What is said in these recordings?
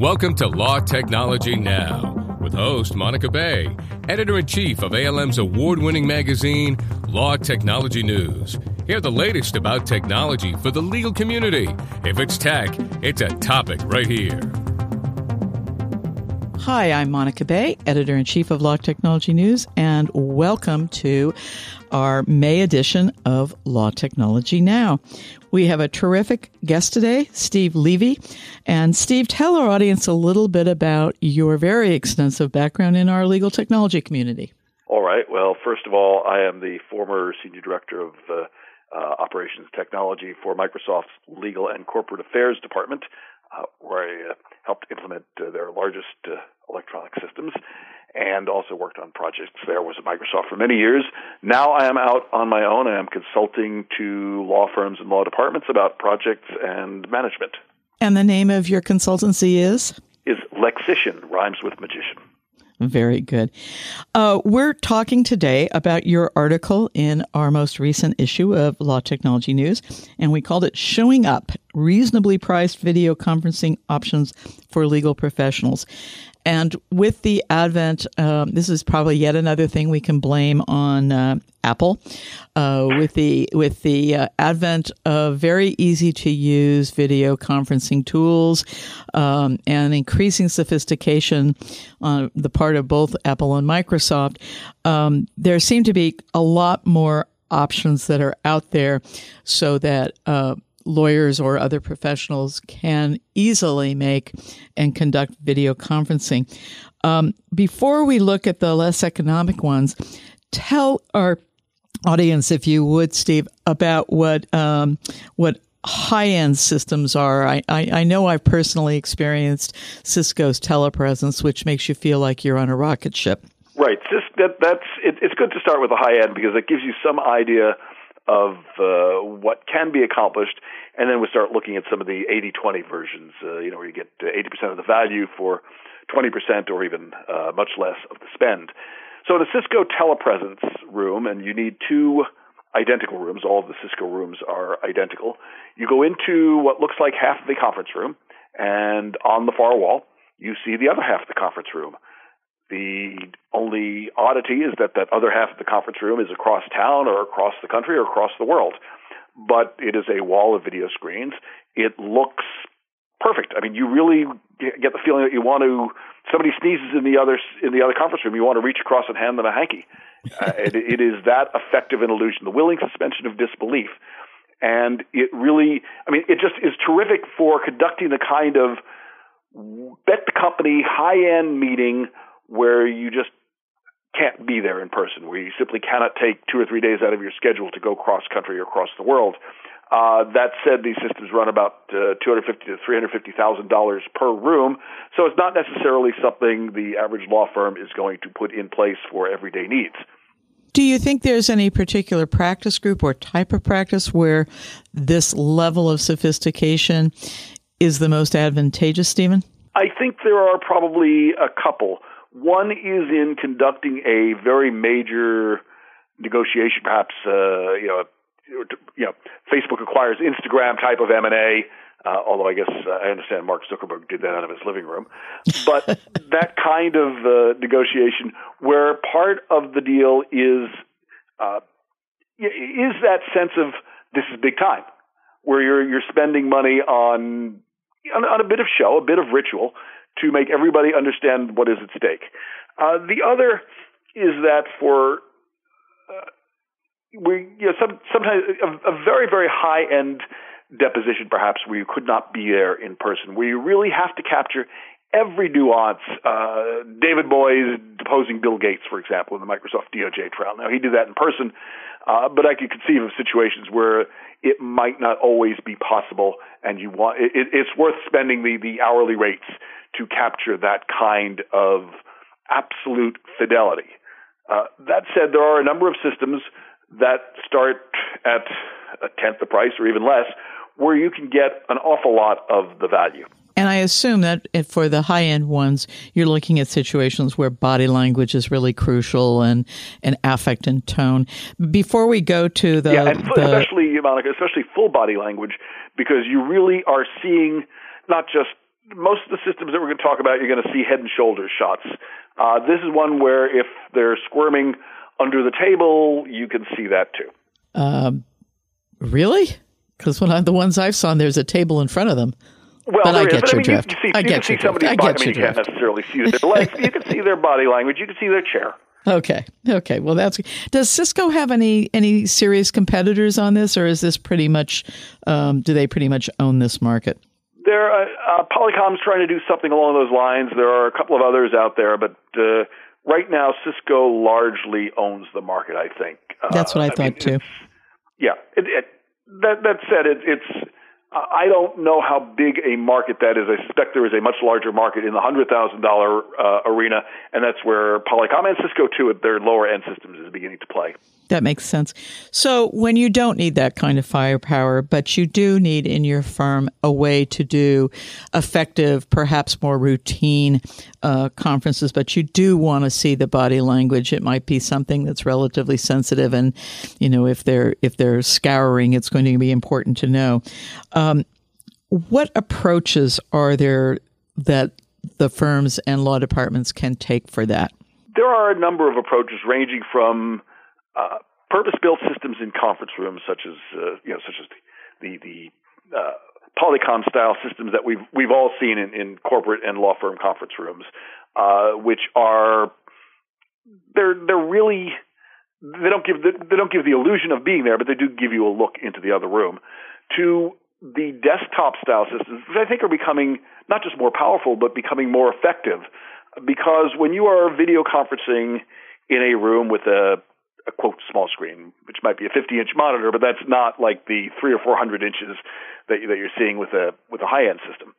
Welcome to Law Technology Now with host Monica Bay, editor in chief of ALM's award winning magazine, Law Technology News. Hear the latest about technology for the legal community. If it's tech, it's a topic right here. Hi, I'm Monica Bay, editor in chief of Law Technology News, and welcome to our May edition of Law Technology Now. We have a terrific guest today, Steve Levy. And Steve, tell our audience a little bit about your very extensive background in our legal technology community. All right. Well, first of all, I am the former senior director of uh, uh, operations technology for Microsoft's legal and corporate affairs department, uh, where I uh, helped implement uh, their largest uh, electronic systems and also worked on projects there was at Microsoft for many years. Now I am out on my own. I am consulting to law firms and law departments about projects and management. And the name of your consultancy is? Is Lexician, rhymes with magician. Very good. Uh, we're talking today about your article in our most recent issue of Law Technology News, and we called it Showing Up Reasonably Priced Video Conferencing Options for Legal Professionals. And with the advent, um, this is probably yet another thing we can blame on uh, Apple. Uh, with the with the uh, advent of very easy to use video conferencing tools um, and increasing sophistication on the part of both Apple and Microsoft, um, there seem to be a lot more options that are out there, so that uh, lawyers or other professionals can easily make and conduct video conferencing. Um, before we look at the less economic ones, tell our audience, if you would, Steve, about what um, what high end systems are. I, I, I, know I've personally experienced Cisco's telepresence, which makes you feel like you're on a rocket ship. Right. That, that's it, it's good to start with the high end because it gives you some idea of uh, what can be accomplished, and then we start looking at some of the 80-20 versions. Uh, you know, where you get 80% of the value for 20% or even uh, much less of the spend. So in a Cisco telepresence room, and you need two identical rooms. All of the Cisco rooms are identical. You go into what looks like half of the conference room, and on the far wall, you see the other half of the conference room. The only oddity is that that other half of the conference room is across town or across the country or across the world. But it is a wall of video screens. It looks perfect. I mean, you really get the feeling that you want to. Somebody sneezes in the other in the other conference room, you want to reach across and hand them a hanky. uh, it, it is that effective an illusion, the willing suspension of disbelief, and it really. I mean, it just is terrific for conducting the kind of bet the company high end meeting where you just can't be there in person, where you simply cannot take two or three days out of your schedule to go cross country or across the world. Uh, that said, these systems run about uh, two hundred fifty to three hundred fifty thousand dollars per room, so it's not necessarily something the average law firm is going to put in place for everyday needs. Do you think there's any particular practice group or type of practice where this level of sophistication is the most advantageous, Stephen? I think there are probably a couple. One is in conducting a very major negotiation, perhaps uh, you know, you know, Facebook acquires Instagram type of M and A. Uh, although I guess uh, I understand Mark Zuckerberg did that out of his living room, but that kind of uh, negotiation where part of the deal is uh, is that sense of this is big time, where you're you're spending money on on, on a bit of show, a bit of ritual, to make everybody understand what is at stake. Uh, the other is that for uh, we you know some, sometimes a, a very very high end deposition perhaps where you could not be there in person where you really have to capture every nuance. Uh, David Boies deposing Bill Gates, for example, in the Microsoft DOJ trial. Now he did that in person, uh, but I could conceive of situations where it might not always be possible, and you want it, it's worth spending the the hourly rates to capture that kind of absolute fidelity. Uh, that said, there are a number of systems that start at a tenth the price or even less, where you can get an awful lot of the value. And I assume that for the high end ones, you're looking at situations where body language is really crucial and, and affect and tone. Before we go to the. Yeah, and the, especially, Monica, especially full body language, because you really are seeing not just most of the systems that we're going to talk about, you're going to see head and shoulders shots. Uh, this is one where if they're squirming under the table, you can see that too. Um, really? Because when I, the ones I've saw, there's a table in front of them. Well, but I get but, your I mean, drift. You see, I you get can your see drift. body. I get I mean, your you can't necessarily see their legs. you can see their body language. You can see their chair. Okay. Okay. Well, that's does Cisco have any any serious competitors on this, or is this pretty much um, do they pretty much own this market? There, uh, uh, Polycom's trying to do something along those lines. There are a couple of others out there, but uh, right now Cisco largely owns the market. I think that's what I, I thought mean, too. Yeah. It, it, that that said, it, it's I don't know how big a market that is. I suspect there is a much larger market in the hundred thousand dollar uh, arena, and that's where Polycom and Cisco too, at their lower end systems, is beginning to play. That makes sense. So when you don't need that kind of firepower, but you do need in your firm a way to do effective, perhaps more routine uh, conferences, but you do want to see the body language. It might be something that's relatively sensitive, and you know if they're if they're scouring, it's going to be important to know. Um, what approaches are there that the firms and law departments can take for that? There are a number of approaches ranging from uh, purpose-built systems in conference rooms, such as uh, you know, such as the the, the uh, Polycom style systems that we've we've all seen in, in corporate and law firm conference rooms, uh, which are they're they're really they don't give the, they don't give the illusion of being there, but they do give you a look into the other room. To the desktop style systems, which I think are becoming not just more powerful, but becoming more effective, because when you are video conferencing in a room with a a quote small screen, which might be a 50 inch monitor, but that's not like the three or four hundred inches that, that you're seeing with a with a high end system.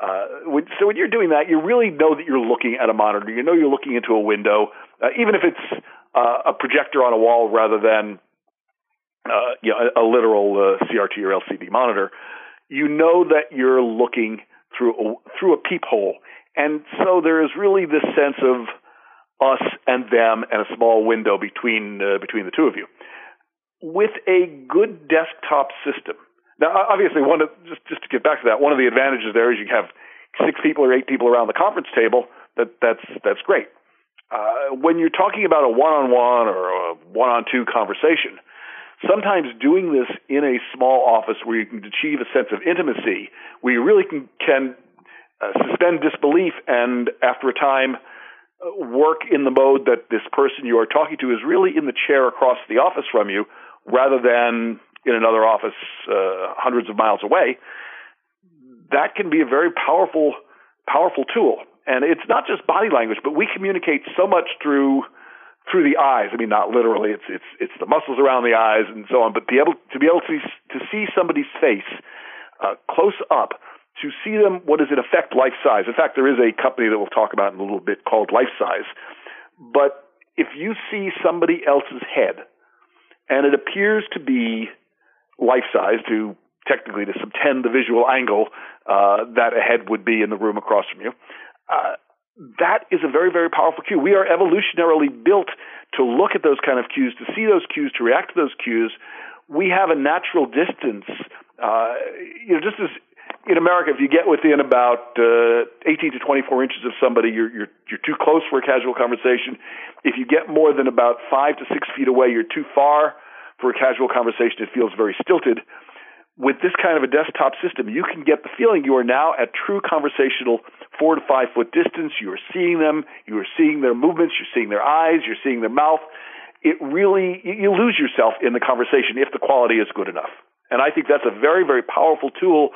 Uh, when, so when you're doing that, you really know that you're looking at a monitor. You know you're looking into a window, uh, even if it's uh, a projector on a wall rather than uh, you know, a, a literal uh, CRT or LCD monitor. You know that you're looking through a, through a peephole, and so there is really this sense of us and them and a small window between uh, between the two of you. With a good desktop system. Now, obviously, one of, just just to get back to that, one of the advantages there is you have six people or eight people around the conference table. That that's that's great. Uh, when you're talking about a one-on-one or a one-on-two conversation, sometimes doing this in a small office where you can achieve a sense of intimacy, where you really can, can uh, suspend disbelief, and after a time work in the mode that this person you are talking to is really in the chair across the office from you rather than in another office uh, hundreds of miles away, that can be a very powerful, powerful tool. And it's not just body language, but we communicate so much through through the eyes. I mean, not literally. It's it's it's the muscles around the eyes and so on. But be able to be able to to see somebody's face uh, close up to see them what does it affect life size. In fact, there is a company that we'll talk about in a little bit called Life Size. But if you see somebody else's head and it appears to be life size to technically to subtend the visual angle uh, that a head would be in the room across from you, uh, that is a very, very powerful cue. We are evolutionarily built to look at those kind of cues, to see those cues, to react to those cues. We have a natural distance. Uh, you know, just as in America, if you get within about uh, 18 to 24 inches of somebody, you're, you're you're too close for a casual conversation. If you get more than about five to six feet away, you're too far for a casual conversation. It feels very stilted. With this kind of a desktop system, you can get the feeling you are now at true conversational four to five foot distance. You are seeing them. You are seeing their movements. You're seeing their eyes. You're seeing their mouth. It really you lose yourself in the conversation if the quality is good enough. And I think that's a very, very powerful tool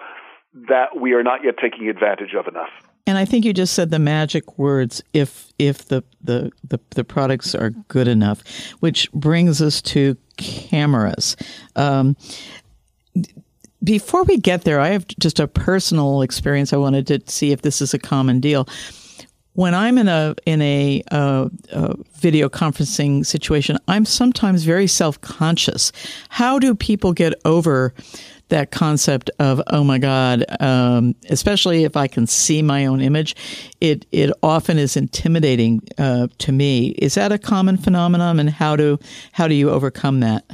that we are not yet taking advantage of enough. And I think you just said the magic words if if the, the, the, the products are good enough, which brings us to cameras. Um, before we get there, I have just a personal experience. I wanted to see if this is a common deal. When I'm in a in a, uh, a video conferencing situation, I'm sometimes very self conscious. How do people get over that concept of oh my god um, especially if i can see my own image it it often is intimidating uh, to me is that a common phenomenon and how do how do you overcome that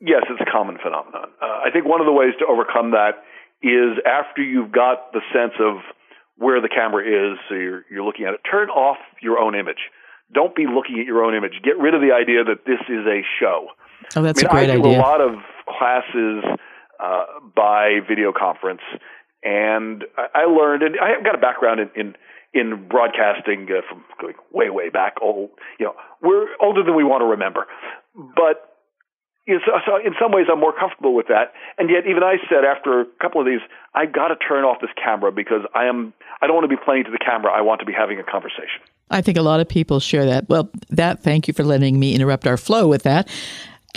yes it's a common phenomenon uh, i think one of the ways to overcome that is after you've got the sense of where the camera is, so you're you're looking at it. Turn off your own image. Don't be looking at your own image. Get rid of the idea that this is a show. Oh, that's I mean, a great idea. I do idea. a lot of classes uh, by video conference, and I I learned, and I have got a background in in, in broadcasting uh, from going way way back. Old, you know, we're older than we want to remember, but. so in some ways, I'm more comfortable with that, and yet even I said after a couple of these, I got to turn off this camera because I am I don't want to be playing to the camera. I want to be having a conversation. I think a lot of people share that. Well, that, thank you for letting me interrupt our flow with that.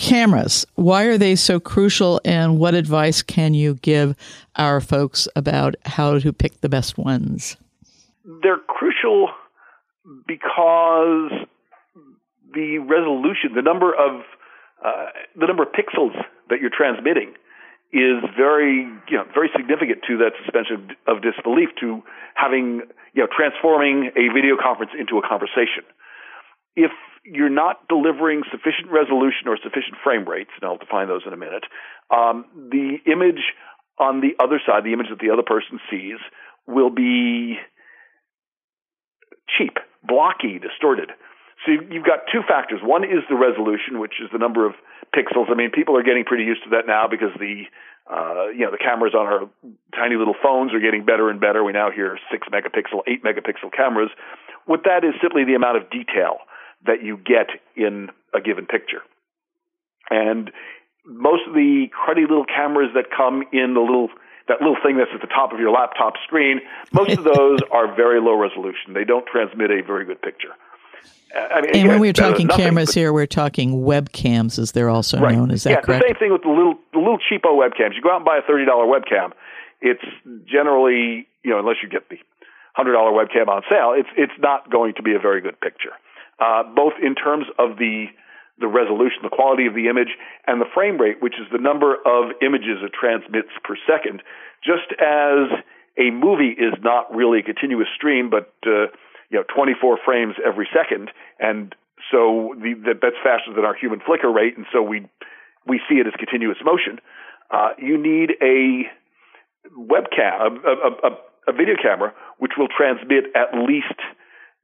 Cameras, why are they so crucial and what advice can you give our folks about how to pick the best ones? they're crucial because the resolution, the number of uh, the number of pixels that you're transmitting is very you know very significant to that suspension of disbelief to having you know transforming a video conference into a conversation. If you're not delivering sufficient resolution or sufficient frame rates, and I'll define those in a minute, um, the image on the other side, the image that the other person sees, will be cheap, blocky, distorted. So you've got two factors. One is the resolution, which is the number of pixels. I mean, people are getting pretty used to that now because the uh, you know the cameras on our tiny little phones are getting better and better. We now hear six megapixel, eight megapixel cameras. What that is simply the amount of detail that you get in a given picture. And most of the cruddy little cameras that come in the little that little thing that's at the top of your laptop screen, most of those are very low resolution. They don't transmit a very good picture. Uh, I mean, And when we're talking nothing, cameras but- here, we're talking webcams, as they're also right. known. Is that yeah, correct? the same thing with the little the little cheapo webcams. You go out and buy a thirty dollar webcam. It's generally you know unless you get the hundred dollar webcam on sale, it's it's not going to be a very good picture, uh, both in terms of the the resolution, the quality of the image, and the frame rate, which is the number of images it transmits per second. Just as a movie is not really a continuous stream, but uh, you know 24 frames every second, and so the, that, that's faster than our human flicker rate, and so we we see it as continuous motion. Uh, you need a webcam, a, a, a, a video camera, which will transmit at least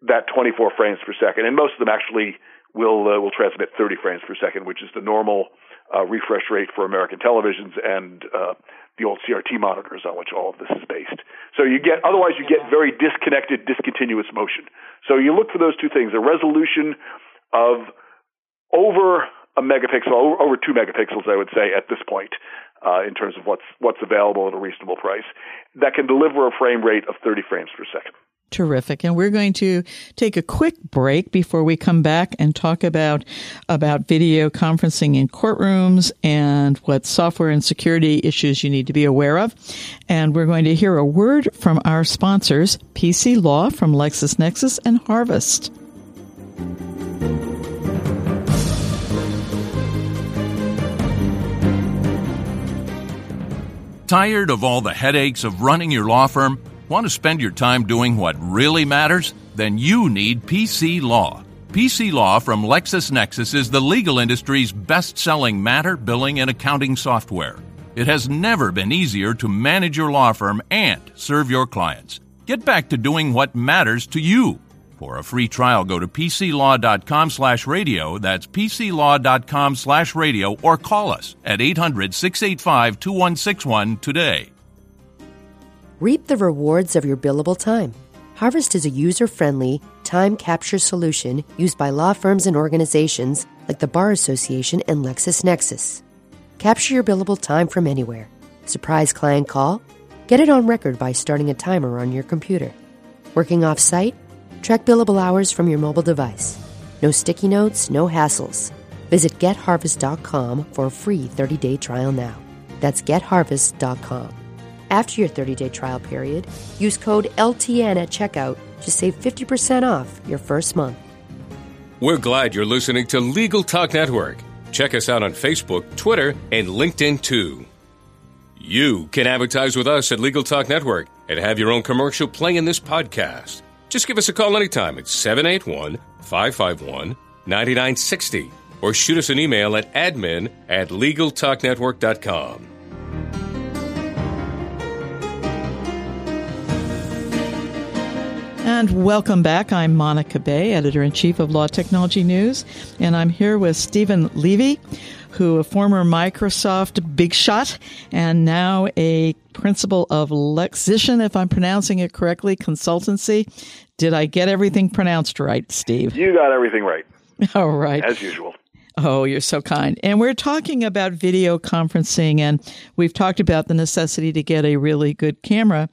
that 24 frames per second, and most of them actually will uh, will transmit 30 frames per second, which is the normal uh, refresh rate for American televisions and uh, the old CRT monitors on which all of this is based. So you get otherwise you get very disconnected, discontinuous motion. So you look for those two things: a resolution of over a megapixel, over, two megapixels, I would say at this point, uh, in terms of what's what's available at a reasonable price, that can deliver a frame rate of 30 frames per second. Terrific. And we're going to take a quick break before we come back and talk about about video conferencing in courtrooms and what software and security issues you need to be aware of. And we're going to hear a word from our sponsors, PC Law from LexisNexis and Harvest. Tired of all the headaches of running your law firm? Want to spend your time doing what really matters? Then you need PC Law. PC Law from LexisNexis is the legal industry's best selling matter, billing, and accounting software. It has never been easier to manage your law firm and serve your clients. Get back to doing what matters to you. For a free trial, go to pclaw.com slash radio. That's pclaw.com slash radio or call us at 800 685 2161 today. Reap the rewards of your billable time. Harvest is a user friendly, time capture solution used by law firms and organizations like the Bar Association and LexisNexis. Capture your billable time from anywhere. Surprise client call? Get it on record by starting a timer on your computer. Working off site? Track billable hours from your mobile device. No sticky notes, no hassles. Visit getharvest.com for a free 30 day trial now. That's getharvest.com. After your 30 day trial period, use code LTN at checkout to save 50% off your first month. We're glad you're listening to Legal Talk Network. Check us out on Facebook, Twitter, and LinkedIn too. You can advertise with us at Legal Talk Network and have your own commercial play in this podcast. Just give us a call anytime at 781 551 9960 or shoot us an email at admin at LegalTalkNetwork.com. And welcome back. I'm Monica Bay, editor in chief of Law Technology News, and I'm here with Steven Levy, who a former Microsoft big shot and now a principal of Lexician, if I'm pronouncing it correctly, consultancy. Did I get everything pronounced right, Steve? You got everything right. All right. As usual. Oh, you're so kind. And we're talking about video conferencing, and we've talked about the necessity to get a really good camera.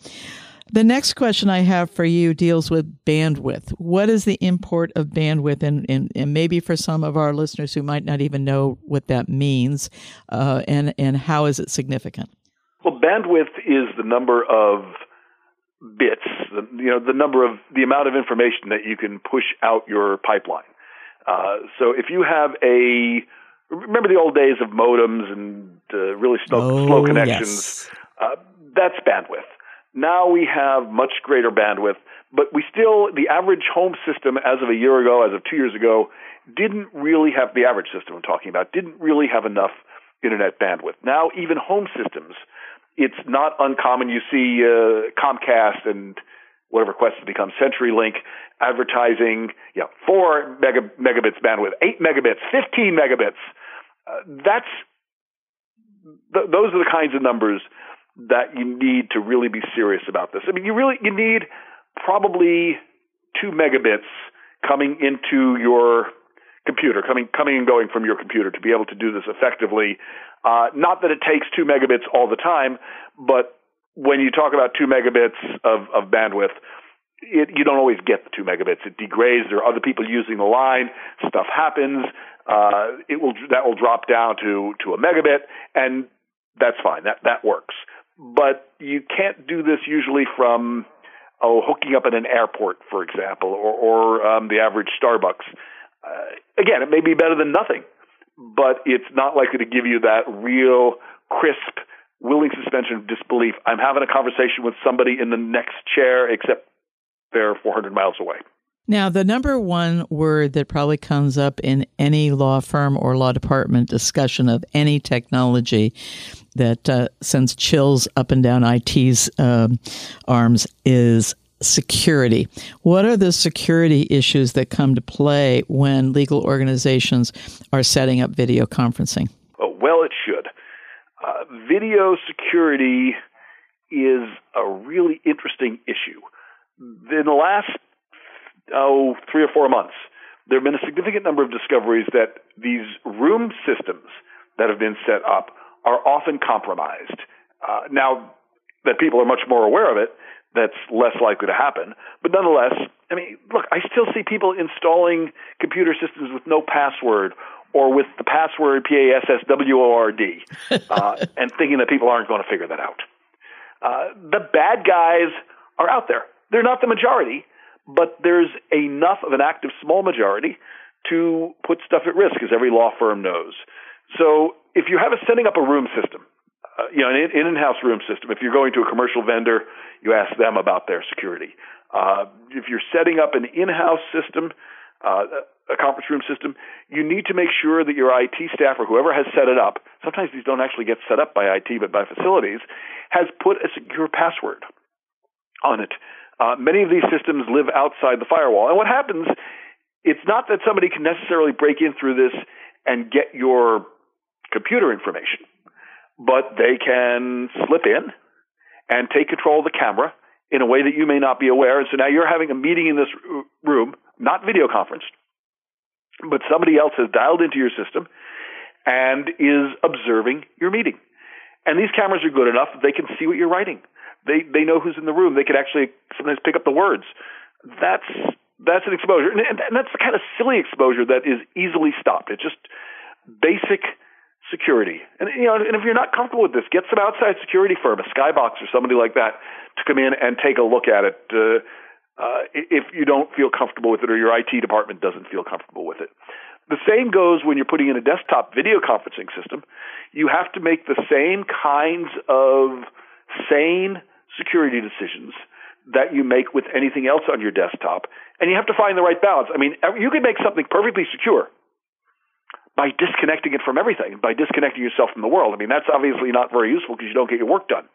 The next question I have for you deals with bandwidth. What is the import of bandwidth? And, and, and maybe for some of our listeners who might not even know what that means, uh, and, and how is it significant? Well, bandwidth is the number of bits, the, you know, the number of the amount of information that you can push out your pipeline. Uh, so if you have a remember the old days of modems and uh, really slow, oh, slow connections, yes. uh, that's bandwidth. Now we have much greater bandwidth, but we still, the average home system as of a year ago, as of two years ago, didn't really have, the average system I'm talking about, didn't really have enough internet bandwidth. Now even home systems, it's not uncommon. You see uh, Comcast and whatever Qwest has become, CenturyLink, advertising, know, four mega, megabits bandwidth, eight megabits, 15 megabits. Uh, that's, th- those are the kinds of numbers that you need to really be serious about this. I mean, you really you need probably two megabits coming into your computer, coming coming and going from your computer to be able to do this effectively. Uh, not that it takes two megabits all the time, but when you talk about two megabits of, of bandwidth, it, you don't always get the two megabits. It degrades. There are other people using the line. Stuff happens. Uh, it will that will drop down to to a megabit, and that's fine. That that works but you can't do this usually from oh hooking up at an airport, for example, or, or um, the average Starbucks. Uh, again, it may be better than nothing, but it's not likely to give you that real crisp, willing suspension of disbelief. I'm having a conversation with somebody in the next chair, except they're 400 miles away. Now, the number one word that probably comes up in any law firm or law department discussion of any technology that uh, sends chills up and down IT's um, arms is security. What are the security issues that come to play when legal organizations are setting up video conferencing? Oh, well, it should. Uh, video security is a really interesting issue. In the last oh three or four months, there have been a significant number of discoveries that these room systems that have been set up are often compromised. Uh, now that people are much more aware of it, that's less likely to happen. But nonetheless, I mean, look, I still see people installing computer systems with no password or with the password P A S S W O R D, uh, and thinking that people aren't going to figure that out. Uh, the bad guys are out there. They're not the majority, but there's enough of an active small majority to put stuff at risk, as every law firm knows. So if you have a setting up a room system, uh, you know, an in-house room system, if you're going to a commercial vendor, you ask them about their security. Uh, if you're setting up an in-house system, uh, a conference room system, you need to make sure that your IT staff or whoever has set it up, sometimes these don't actually get set up by IT but by facilities, has put a secure password on it. Uh, many of these systems live outside the firewall. And what happens, it's not that somebody can necessarily break in through this and get your computer information, but they can slip in and take control of the camera in a way that you may not be aware. And so now you're having a meeting in this room, not video conference, but somebody else has dialed into your system and is observing your meeting. And these cameras are good enough that they can see what you're writing. They they know who's in the room. They can actually sometimes pick up the words. That's that's an exposure, and, and that's the kind of silly exposure that is easily stopped. It's just basic security. And you know, and if you're not comfortable with this, get some outside security firm, a Skybox or somebody like that, to come in and take a look at it. Uh, uh, if you don't feel comfortable with it, or your IT department doesn't feel comfortable with it. The same goes when you're putting in a desktop video conferencing system. You have to make the same kinds of sane security decisions that you make with anything else on your desktop, and you have to find the right balance. I mean, you can make something perfectly secure by disconnecting it from everything, by disconnecting yourself from the world. I mean, that's obviously not very useful because you don't get your work done.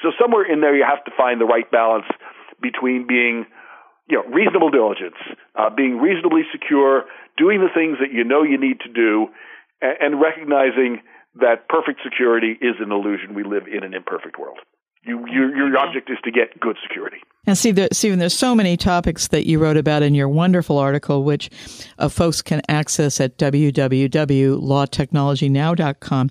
So somewhere in there, you have to find the right balance between being, you know, reasonable diligence, uh, being reasonably secure, doing the things that you know you need to do, and, and recognizing that perfect security is an illusion. We live in an imperfect world. You, your, your object is to get good security. And see, there, Stephen, there's so many topics that you wrote about in your wonderful article, which uh, folks can access at www.lawtechnologynow.com.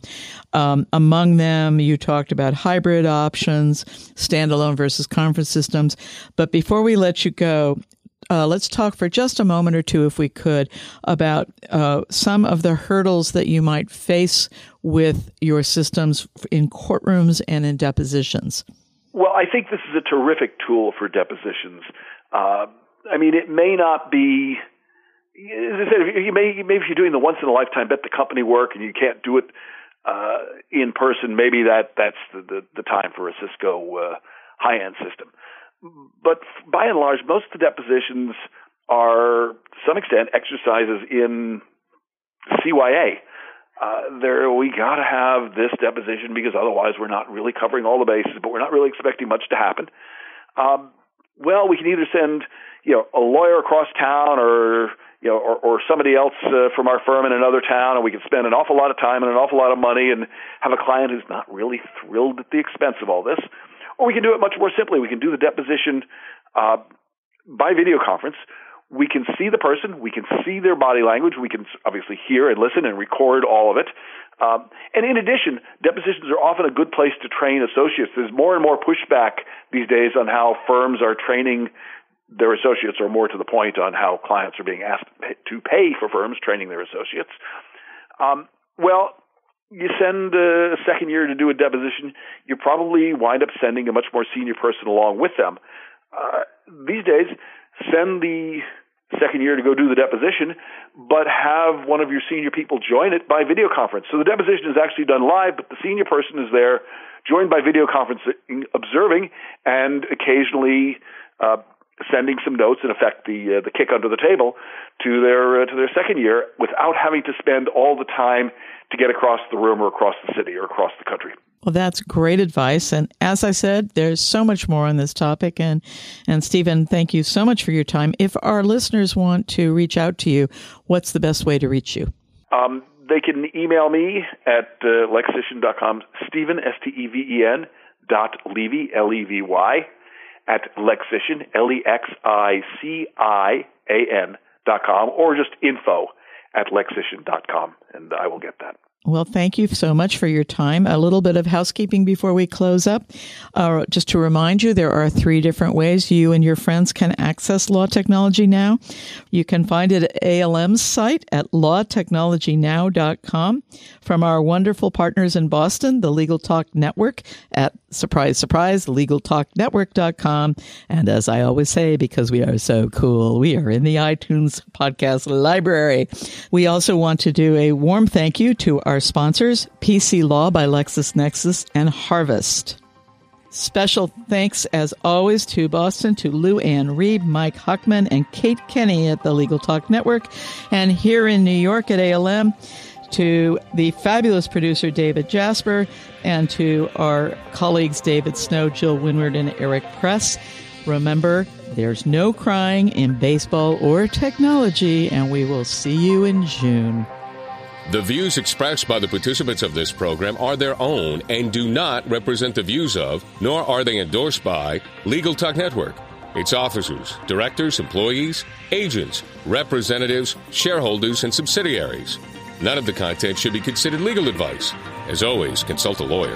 Um, among them, you talked about hybrid options, standalone versus conference systems. But before we let you go, uh, let's talk for just a moment or two, if we could, about uh, some of the hurdles that you might face with your systems in courtrooms and in depositions. Well, I think this is a terrific tool for depositions. Uh, I mean, it may not be. As I said, you may, maybe if you're doing the once in a lifetime bet the company work and you can't do it uh, in person, maybe that that's the, the, the time for a Cisco uh, high end system. But by and large, most of the depositions are, to some extent, exercises in CYA. Uh, there, we got to have this deposition because otherwise we're not really covering all the bases, but we're not really expecting much to happen. Um, well, we can either send, you know, a lawyer across town or you know, or, or somebody else uh, from our firm in another town, and we can spend an awful lot of time and an awful lot of money and have a client who's not really thrilled at the expense of all this. Or we can do it much more simply. We can do the deposition uh, by video conference. We can see the person. We can see their body language. We can obviously hear and listen and record all of it. Um, and in addition, depositions are often a good place to train associates. There's more and more pushback these days on how firms are training their associates, or more to the point, on how clients are being asked to pay for firms training their associates. Um, well, you send a second year to do a deposition, you probably wind up sending a much more senior person along with them. Uh, these days, send the second year to go do the deposition, but have one of your senior people join it by video conference. So the deposition is actually done live, but the senior person is there, joined by video conferencing, observing, and occasionally uh, sending some notes, in effect, the uh, the kick under the table to their uh, to their second year, without having to spend all the time to get across the room or across the city or across the country. Well, that's great advice. And as I said, there's so much more on this topic. And, and Stephen, thank you so much for your time. If our listeners want to reach out to you, what's the best way to reach you? Um, they can email me at uh, lexician.com, Stephen, S T E V E N, dot Levy, L E V Y, at Lexician, L E X I C I A N dot com, or just info at Lexician dot com, and I will get that. Well, thank you so much for your time. A little bit of housekeeping before we close up. Uh, just to remind you, there are three different ways you and your friends can access Law Technology Now. You can find it at ALM's site at lawtechnologynow.com. From our wonderful partners in Boston, the Legal Talk Network at surprise, surprise, legaltalknetwork.com. And as I always say, because we are so cool, we are in the iTunes podcast library. We also want to do a warm thank you to our sponsors, PC Law by LexisNexis and Harvest. Special thanks, as always, to Boston, to Lu Ann Reeb, Mike Huckman, and Kate Kenny at the Legal Talk Network, and here in New York at ALM, to the fabulous producer David Jasper, and to our colleagues David Snow, Jill Winward, and Eric Press. Remember, there's no crying in baseball or technology, and we will see you in June. The views expressed by the participants of this program are their own and do not represent the views of, nor are they endorsed by, Legal Talk Network, its officers, directors, employees, agents, representatives, shareholders, and subsidiaries. None of the content should be considered legal advice. As always, consult a lawyer.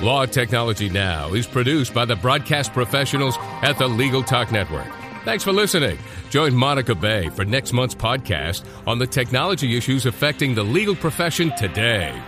Law Technology Now is produced by the broadcast professionals at the Legal Talk Network. Thanks for listening. Join Monica Bay for next month's podcast on the technology issues affecting the legal profession today.